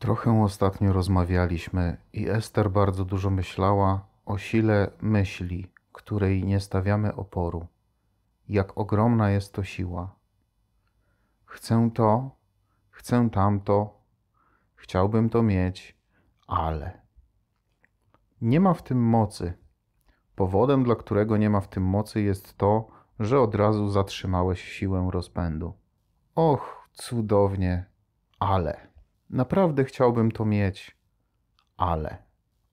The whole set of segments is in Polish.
Trochę ostatnio rozmawialiśmy i Ester bardzo dużo myślała o sile myśli, której nie stawiamy oporu. Jak ogromna jest to siła. Chcę to, chcę tamto, chciałbym to mieć, ale. Nie ma w tym mocy. Powodem, dla którego nie ma w tym mocy, jest to, że od razu zatrzymałeś siłę rozpędu. Och, cudownie, ale. Naprawdę chciałbym to mieć, ale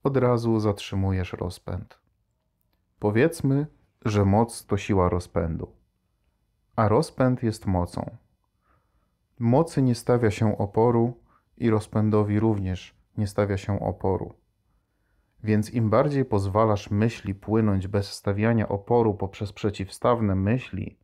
od razu zatrzymujesz rozpęd. Powiedzmy, że moc to siła rozpędu, a rozpęd jest mocą. Mocy nie stawia się oporu i rozpędowi również nie stawia się oporu. Więc im bardziej pozwalasz myśli płynąć bez stawiania oporu poprzez przeciwstawne myśli,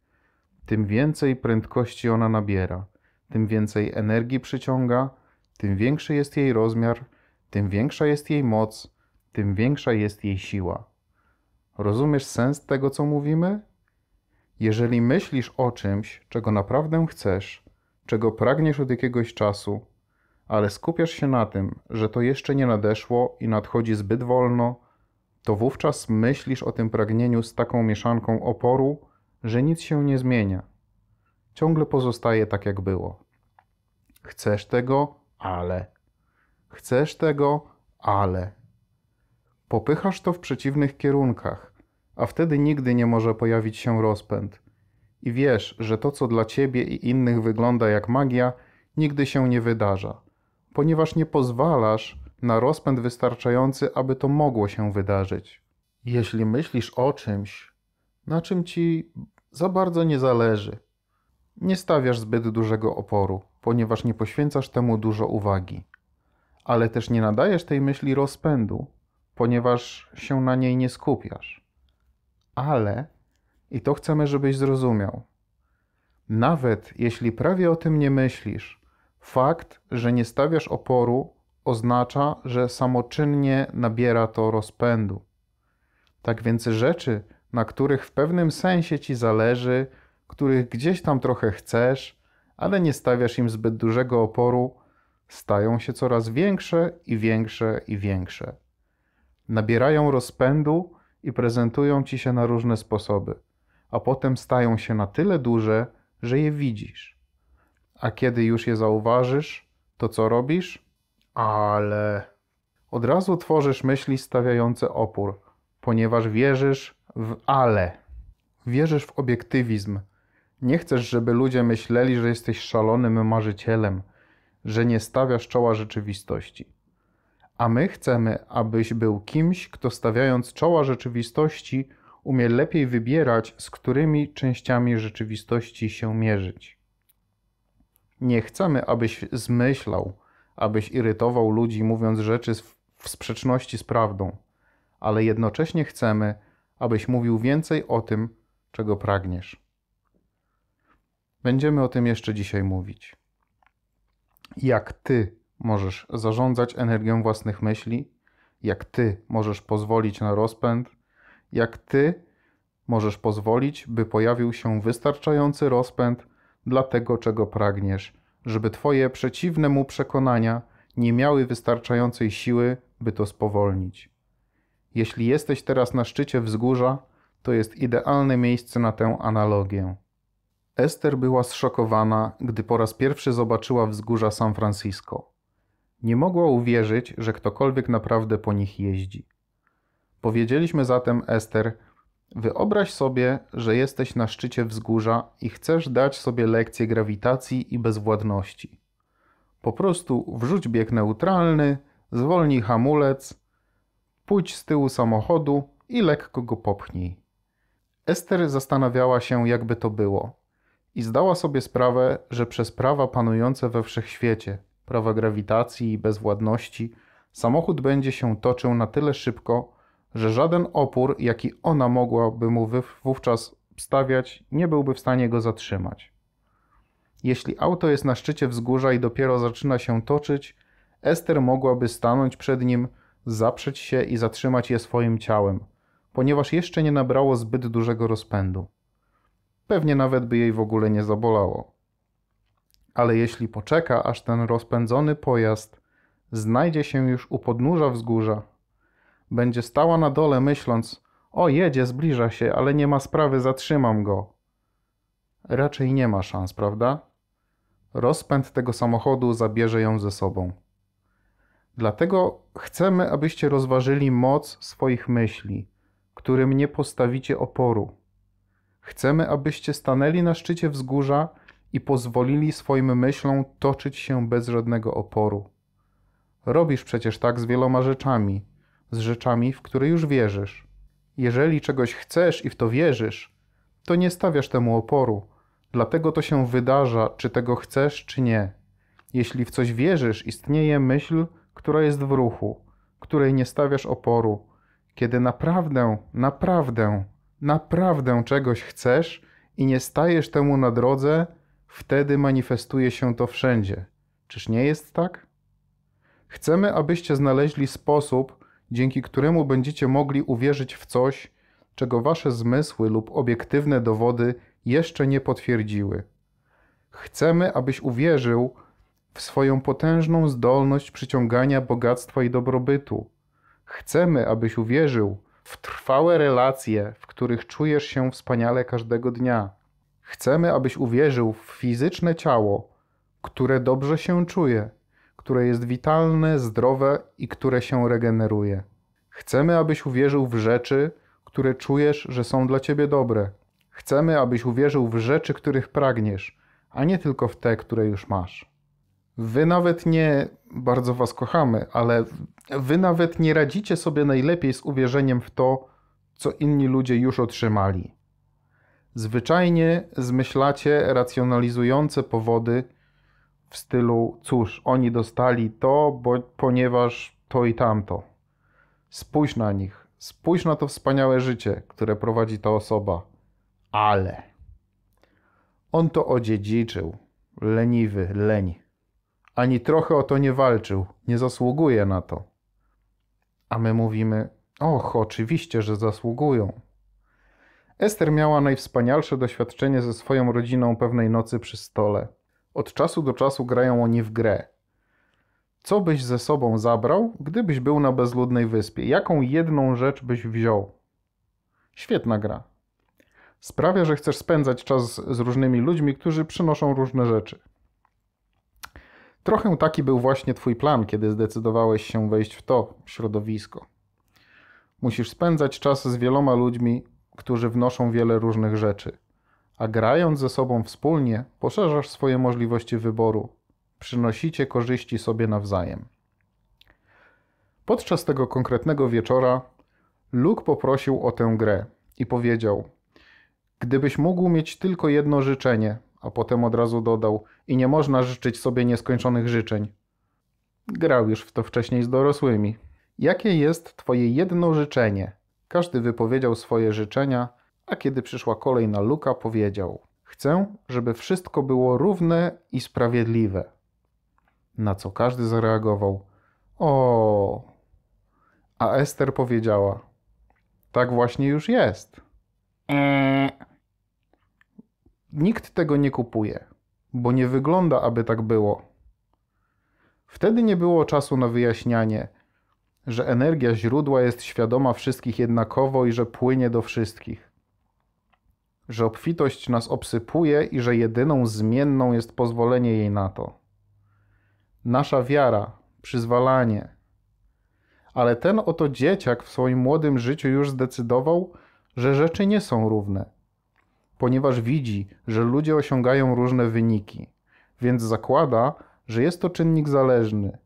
tym więcej prędkości ona nabiera, tym więcej energii przyciąga tym większy jest jej rozmiar, tym większa jest jej moc, tym większa jest jej siła. Rozumiesz sens tego, co mówimy? Jeżeli myślisz o czymś, czego naprawdę chcesz, czego pragniesz od jakiegoś czasu, ale skupiasz się na tym, że to jeszcze nie nadeszło i nadchodzi zbyt wolno, to wówczas myślisz o tym pragnieniu z taką mieszanką oporu, że nic się nie zmienia. Ciągle pozostaje tak, jak było. Chcesz tego, ale. Chcesz tego, ale. Popychasz to w przeciwnych kierunkach, a wtedy nigdy nie może pojawić się rozpęd. I wiesz, że to, co dla ciebie i innych wygląda jak magia, nigdy się nie wydarza, ponieważ nie pozwalasz na rozpęd wystarczający, aby to mogło się wydarzyć. Jeśli myślisz o czymś, na czym ci za bardzo nie zależy, nie stawiasz zbyt dużego oporu, ponieważ nie poświęcasz temu dużo uwagi, ale też nie nadajesz tej myśli rozpędu, ponieważ się na niej nie skupiasz. Ale, i to chcemy, żebyś zrozumiał, nawet jeśli prawie o tym nie myślisz, fakt, że nie stawiasz oporu, oznacza, że samoczynnie nabiera to rozpędu. Tak więc rzeczy, na których w pewnym sensie ci zależy, których gdzieś tam trochę chcesz, ale nie stawiasz im zbyt dużego oporu, stają się coraz większe i większe i większe. Nabierają rozpędu i prezentują ci się na różne sposoby, a potem stają się na tyle duże, że je widzisz. A kiedy już je zauważysz, to co robisz? Ale. Od razu tworzysz myśli stawiające opór, ponieważ wierzysz w ale. Wierzysz w obiektywizm, nie chcesz, żeby ludzie myśleli, że jesteś szalonym marzycielem, że nie stawiasz czoła rzeczywistości. A my chcemy, abyś był kimś, kto stawiając czoła rzeczywistości, umie lepiej wybierać, z którymi częściami rzeczywistości się mierzyć. Nie chcemy, abyś zmyślał, abyś irytował ludzi, mówiąc rzeczy w sprzeczności z prawdą, ale jednocześnie chcemy, abyś mówił więcej o tym, czego pragniesz. Będziemy o tym jeszcze dzisiaj mówić. Jak ty możesz zarządzać energią własnych myśli, jak ty możesz pozwolić na rozpęd, jak ty możesz pozwolić, by pojawił się wystarczający rozpęd dla tego, czego pragniesz, żeby twoje przeciwne mu przekonania nie miały wystarczającej siły, by to spowolnić. Jeśli jesteś teraz na szczycie wzgórza, to jest idealne miejsce na tę analogię. Ester była zszokowana, gdy po raz pierwszy zobaczyła wzgórza San Francisco. Nie mogła uwierzyć, że ktokolwiek naprawdę po nich jeździ. Powiedzieliśmy zatem Ester, wyobraź sobie, że jesteś na szczycie wzgórza i chcesz dać sobie lekcję grawitacji i bezwładności. Po prostu wrzuć bieg neutralny, zwolnij hamulec, pójdź z tyłu samochodu i lekko go popchnij. Ester zastanawiała się, jakby to było i zdała sobie sprawę, że przez prawa panujące we wszechświecie, prawa grawitacji i bezwładności, samochód będzie się toczył na tyle szybko, że żaden opór, jaki ona mogłaby mu wówczas stawiać, nie byłby w stanie go zatrzymać. Jeśli auto jest na szczycie wzgórza i dopiero zaczyna się toczyć, Ester mogłaby stanąć przed nim, zaprzeć się i zatrzymać je swoim ciałem, ponieważ jeszcze nie nabrało zbyt dużego rozpędu. Pewnie nawet by jej w ogóle nie zabolało. Ale jeśli poczeka, aż ten rozpędzony pojazd znajdzie się już u podnóża wzgórza. Będzie stała na dole, myśląc: O, jedzie, zbliża się, ale nie ma sprawy, zatrzymam go. Raczej nie ma szans, prawda? Rozpęd tego samochodu zabierze ją ze sobą. Dlatego chcemy, abyście rozważyli moc swoich myśli, którym nie postawicie oporu. Chcemy, abyście stanęli na szczycie wzgórza i pozwolili swoim myślom toczyć się bez żadnego oporu. Robisz przecież tak z wieloma rzeczami, z rzeczami, w które już wierzysz. Jeżeli czegoś chcesz i w to wierzysz, to nie stawiasz temu oporu, dlatego to się wydarza, czy tego chcesz, czy nie. Jeśli w coś wierzysz, istnieje myśl, która jest w ruchu, której nie stawiasz oporu. Kiedy naprawdę, naprawdę, naprawdę czegoś chcesz i nie stajesz temu na drodze, wtedy manifestuje się to wszędzie. Czyż nie jest tak? Chcemy, abyście znaleźli sposób, dzięki któremu będziecie mogli uwierzyć w coś, czego wasze zmysły lub obiektywne dowody jeszcze nie potwierdziły. Chcemy, abyś uwierzył w swoją potężną zdolność przyciągania bogactwa i dobrobytu. Chcemy, abyś uwierzył w trwałe relacje, w których czujesz się wspaniale każdego dnia. Chcemy, abyś uwierzył w fizyczne ciało, które dobrze się czuje, które jest witalne, zdrowe i które się regeneruje. Chcemy, abyś uwierzył w rzeczy, które czujesz, że są dla ciebie dobre. Chcemy, abyś uwierzył w rzeczy, których pragniesz, a nie tylko w te, które już masz. Wy nawet nie, bardzo was kochamy, ale wy nawet nie radzicie sobie najlepiej z uwierzeniem w to, co inni ludzie już otrzymali. Zwyczajnie zmyślacie racjonalizujące powody w stylu: cóż, oni dostali to, bo, ponieważ to i tamto. Spójrz na nich, spójrz na to wspaniałe życie, które prowadzi ta osoba. Ale on to odziedziczył. Leniwy, leń. Ani trochę o to nie walczył, nie zasługuje na to. A my mówimy: Och, oczywiście, że zasługują. Ester miała najwspanialsze doświadczenie ze swoją rodziną pewnej nocy przy stole. Od czasu do czasu grają oni w grę. Co byś ze sobą zabrał, gdybyś był na bezludnej wyspie? Jaką jedną rzecz byś wziął? Świetna gra. Sprawia, że chcesz spędzać czas z różnymi ludźmi, którzy przynoszą różne rzeczy. Trochę taki był właśnie Twój plan, kiedy zdecydowałeś się wejść w to środowisko. Musisz spędzać czas z wieloma ludźmi, którzy wnoszą wiele różnych rzeczy, a grając ze sobą wspólnie, poszerzasz swoje możliwości wyboru, przynosicie korzyści sobie nawzajem. Podczas tego konkretnego wieczora Luke poprosił o tę grę i powiedział: Gdybyś mógł mieć tylko jedno życzenie, a potem od razu dodał: I nie można życzyć sobie nieskończonych życzeń. Grał już w to wcześniej z dorosłymi. Jakie jest Twoje jedno życzenie? Każdy wypowiedział swoje życzenia, a kiedy przyszła kolej na Luka, powiedział: Chcę, żeby wszystko było równe i sprawiedliwe. Na co każdy zareagował: O. A Ester powiedziała: Tak właśnie już jest. Eee. Nikt tego nie kupuje, bo nie wygląda, aby tak było. Wtedy nie było czasu na wyjaśnianie, że energia źródła jest świadoma wszystkich jednakowo i że płynie do wszystkich. Że obfitość nas obsypuje i że jedyną zmienną jest pozwolenie jej na to. Nasza wiara, przyzwalanie. Ale ten oto dzieciak w swoim młodym życiu już zdecydował, że rzeczy nie są równe ponieważ widzi, że ludzie osiągają różne wyniki, więc zakłada, że jest to czynnik zależny.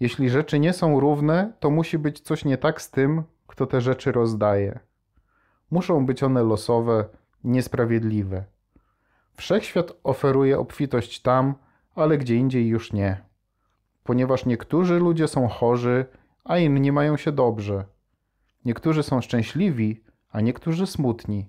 Jeśli rzeczy nie są równe, to musi być coś nie tak z tym, kto te rzeczy rozdaje. Muszą być one losowe, niesprawiedliwe. Wszechświat oferuje obfitość tam, ale gdzie indziej już nie. Ponieważ niektórzy ludzie są chorzy, a inni mają się dobrze. Niektórzy są szczęśliwi, a niektórzy smutni.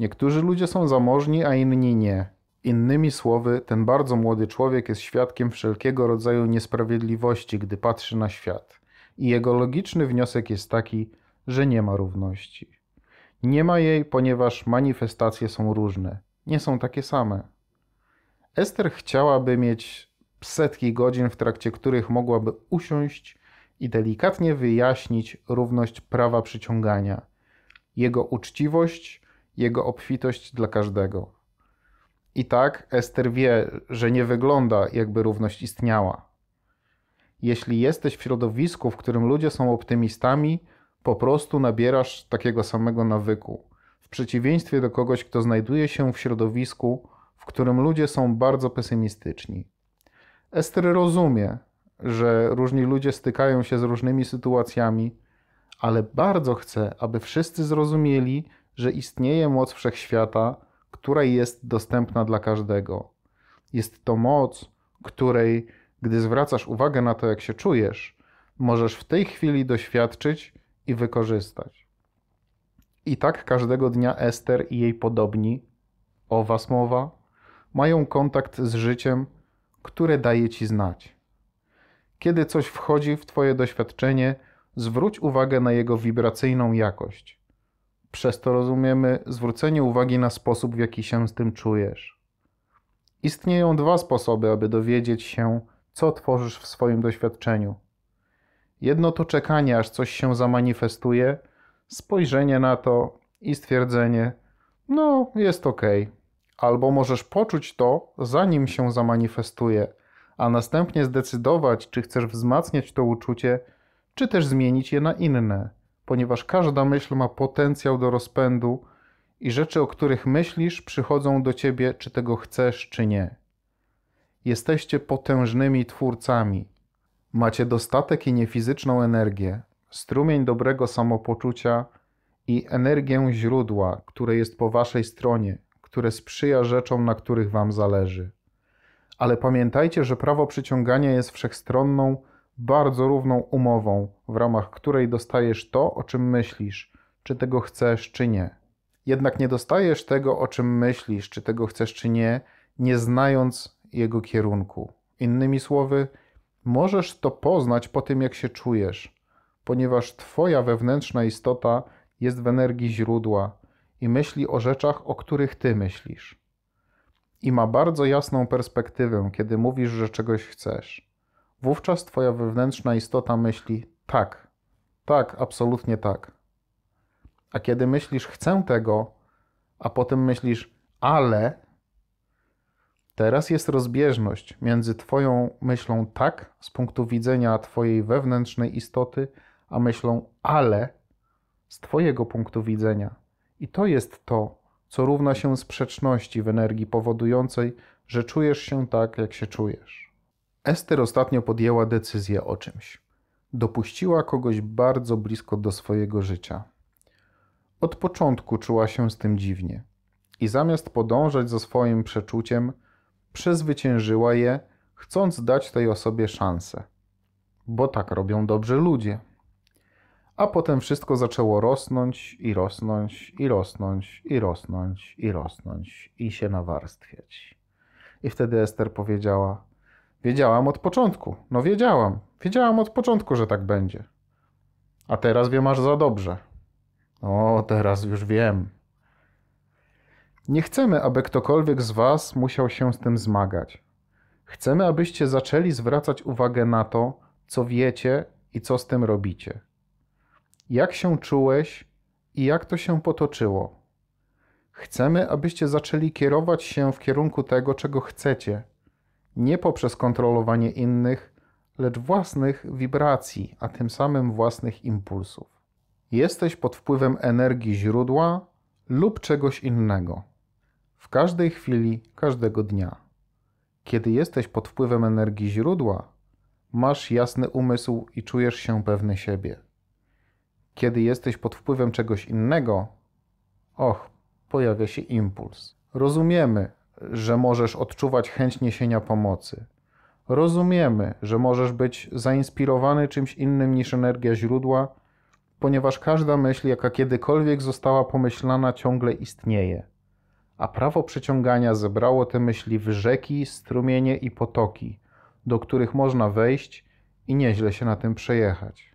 Niektórzy ludzie są zamożni, a inni nie. Innymi słowy, ten bardzo młody człowiek jest świadkiem wszelkiego rodzaju niesprawiedliwości, gdy patrzy na świat. I jego logiczny wniosek jest taki, że nie ma równości. Nie ma jej, ponieważ manifestacje są różne, nie są takie same. Ester chciałaby mieć setki godzin, w trakcie których mogłaby usiąść i delikatnie wyjaśnić równość prawa przyciągania, jego uczciwość, jego obfitość dla każdego. I tak Ester wie, że nie wygląda, jakby równość istniała. Jeśli jesteś w środowisku, w którym ludzie są optymistami, po prostu nabierasz takiego samego nawyku. W przeciwieństwie do kogoś, kto znajduje się w środowisku, w którym ludzie są bardzo pesymistyczni. Ester rozumie, że różni ludzie stykają się z różnymi sytuacjami, ale bardzo chce, aby wszyscy zrozumieli, że istnieje moc wszechświata, która jest dostępna dla każdego. Jest to moc, której, gdy zwracasz uwagę na to, jak się czujesz, możesz w tej chwili doświadczyć i wykorzystać. I tak każdego dnia Ester i jej podobni, o was mowa, mają kontakt z życiem, które daje ci znać. Kiedy coś wchodzi w Twoje doświadczenie, zwróć uwagę na jego wibracyjną jakość. Przez to rozumiemy zwrócenie uwagi na sposób, w jaki się z tym czujesz. Istnieją dwa sposoby, aby dowiedzieć się, co tworzysz w swoim doświadczeniu. Jedno to czekanie, aż coś się zamanifestuje, spojrzenie na to i stwierdzenie: No, jest ok. Albo możesz poczuć to, zanim się zamanifestuje, a następnie zdecydować, czy chcesz wzmacniać to uczucie, czy też zmienić je na inne, ponieważ każda myśl ma potencjał do rozpędu i rzeczy, o których myślisz, przychodzą do ciebie, czy tego chcesz, czy nie. Jesteście potężnymi twórcami. Macie dostatek i niefizyczną energię, strumień dobrego samopoczucia i energię źródła, które jest po waszej stronie, które sprzyja rzeczom, na których wam zależy. Ale pamiętajcie, że prawo przyciągania jest wszechstronną, bardzo równą umową, w ramach której dostajesz to, o czym myślisz, czy tego chcesz, czy nie. Jednak nie dostajesz tego, o czym myślisz, czy tego chcesz, czy nie, nie znając jego kierunku. Innymi słowy, możesz to poznać po tym, jak się czujesz, ponieważ Twoja wewnętrzna istota jest w energii źródła i myśli o rzeczach, o których Ty myślisz i ma bardzo jasną perspektywę, kiedy mówisz, że czegoś chcesz. Wówczas Twoja wewnętrzna istota myśli: tak, tak, absolutnie tak. A kiedy myślisz: chcę tego, a potem myślisz: ale, teraz jest rozbieżność między Twoją myślą tak z punktu widzenia Twojej wewnętrznej istoty, a myślą ale z Twojego punktu widzenia. I to jest to, co równa się sprzeczności w energii powodującej, że czujesz się tak, jak się czujesz. Ester ostatnio podjęła decyzję o czymś. Dopuściła kogoś bardzo blisko do swojego życia. Od początku czuła się z tym dziwnie i zamiast podążać za swoim przeczuciem, przezwyciężyła je, chcąc dać tej osobie szansę. Bo tak robią dobrzy ludzie a potem wszystko zaczęło rosnąć i rosnąć i rosnąć i rosnąć i rosnąć i się nawarstwiać. I wtedy Ester powiedziała: Wiedziałam od początku, no wiedziałam, wiedziałam od początku, że tak będzie. A teraz wiem aż za dobrze. O, teraz już wiem. Nie chcemy, aby ktokolwiek z Was musiał się z tym zmagać. Chcemy, abyście zaczęli zwracać uwagę na to, co wiecie i co z tym robicie jak się czułeś i jak to się potoczyło. Chcemy, abyście zaczęli kierować się w kierunku tego, czego chcecie, nie poprzez kontrolowanie innych, lecz własnych wibracji, a tym samym własnych impulsów. Jesteś pod wpływem energii źródła lub czegoś innego. W każdej chwili, każdego dnia. Kiedy jesteś pod wpływem energii źródła, masz jasny umysł i czujesz się pewny siebie. Kiedy jesteś pod wpływem czegoś innego, och, pojawia się impuls. Rozumiemy, że możesz odczuwać chęć niesienia pomocy. Rozumiemy, że możesz być zainspirowany czymś innym niż energia źródła, ponieważ każda myśl, jaka kiedykolwiek została pomyślana, ciągle istnieje. A prawo przyciągania zebrało te myśli w rzeki, strumienie i potoki, do których można wejść i nieźle się na tym przejechać.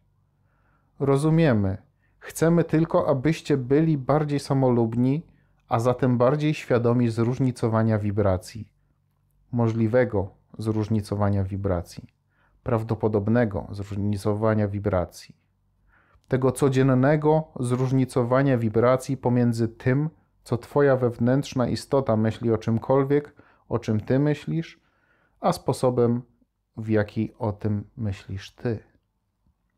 Rozumiemy. Chcemy tylko, abyście byli bardziej samolubni, a zatem bardziej świadomi zróżnicowania wibracji. Możliwego, zróżnicowania wibracji, prawdopodobnego zróżnicowania wibracji, tego codziennego zróżnicowania wibracji pomiędzy tym, co Twoja wewnętrzna istota myśli o czymkolwiek, o czym Ty myślisz, a sposobem, w jaki o tym myślisz Ty.